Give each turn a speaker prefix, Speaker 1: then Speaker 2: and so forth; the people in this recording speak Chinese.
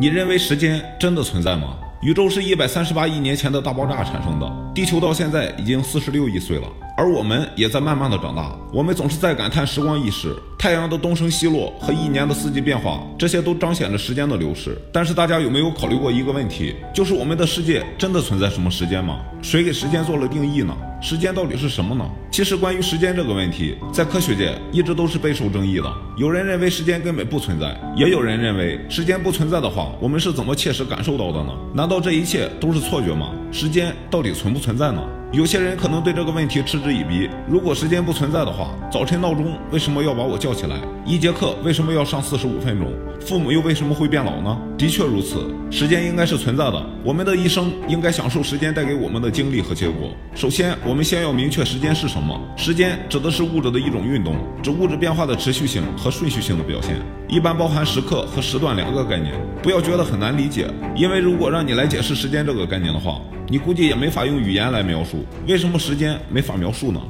Speaker 1: 你认为时间真的存在吗？宇宙是一百三十八亿年前的大爆炸产生的，地球到现在已经四十六亿岁了，而我们也在慢慢的长大。我们总是在感叹时光易逝，太阳的东升西落和一年的四季变化，这些都彰显着时间的流逝。但是大家有没有考虑过一个问题，就是我们的世界真的存在什么时间吗？谁给时间做了定义呢？时间到底是什么呢？其实关于时间这个问题，在科学界一直都是备受争议的。有人认为时间根本不存在，也有人认为时间不存在的话，我们是怎么切实感受到的呢？难道这一切都是错觉吗？时间到底存不存在呢？有些人可能对这个问题嗤之以鼻。如果时间不存在的话，早晨闹钟为什么要把我叫起来？一节课为什么要上四十五分钟？父母又为什么会变老呢？的确如此，时间应该是存在的。我们的一生应该享受时间带给我们的经历和结果。首先，我们先要明确时间是什么。什么时间指的是物质的一种运动，指物质变化的持续性和顺序性的表现，一般包含时刻和时段两个概念。不要觉得很难理解，因为如果让你来解释时间这个概念的话，你估计也没法用语言来描述。为什么时间没法描述呢？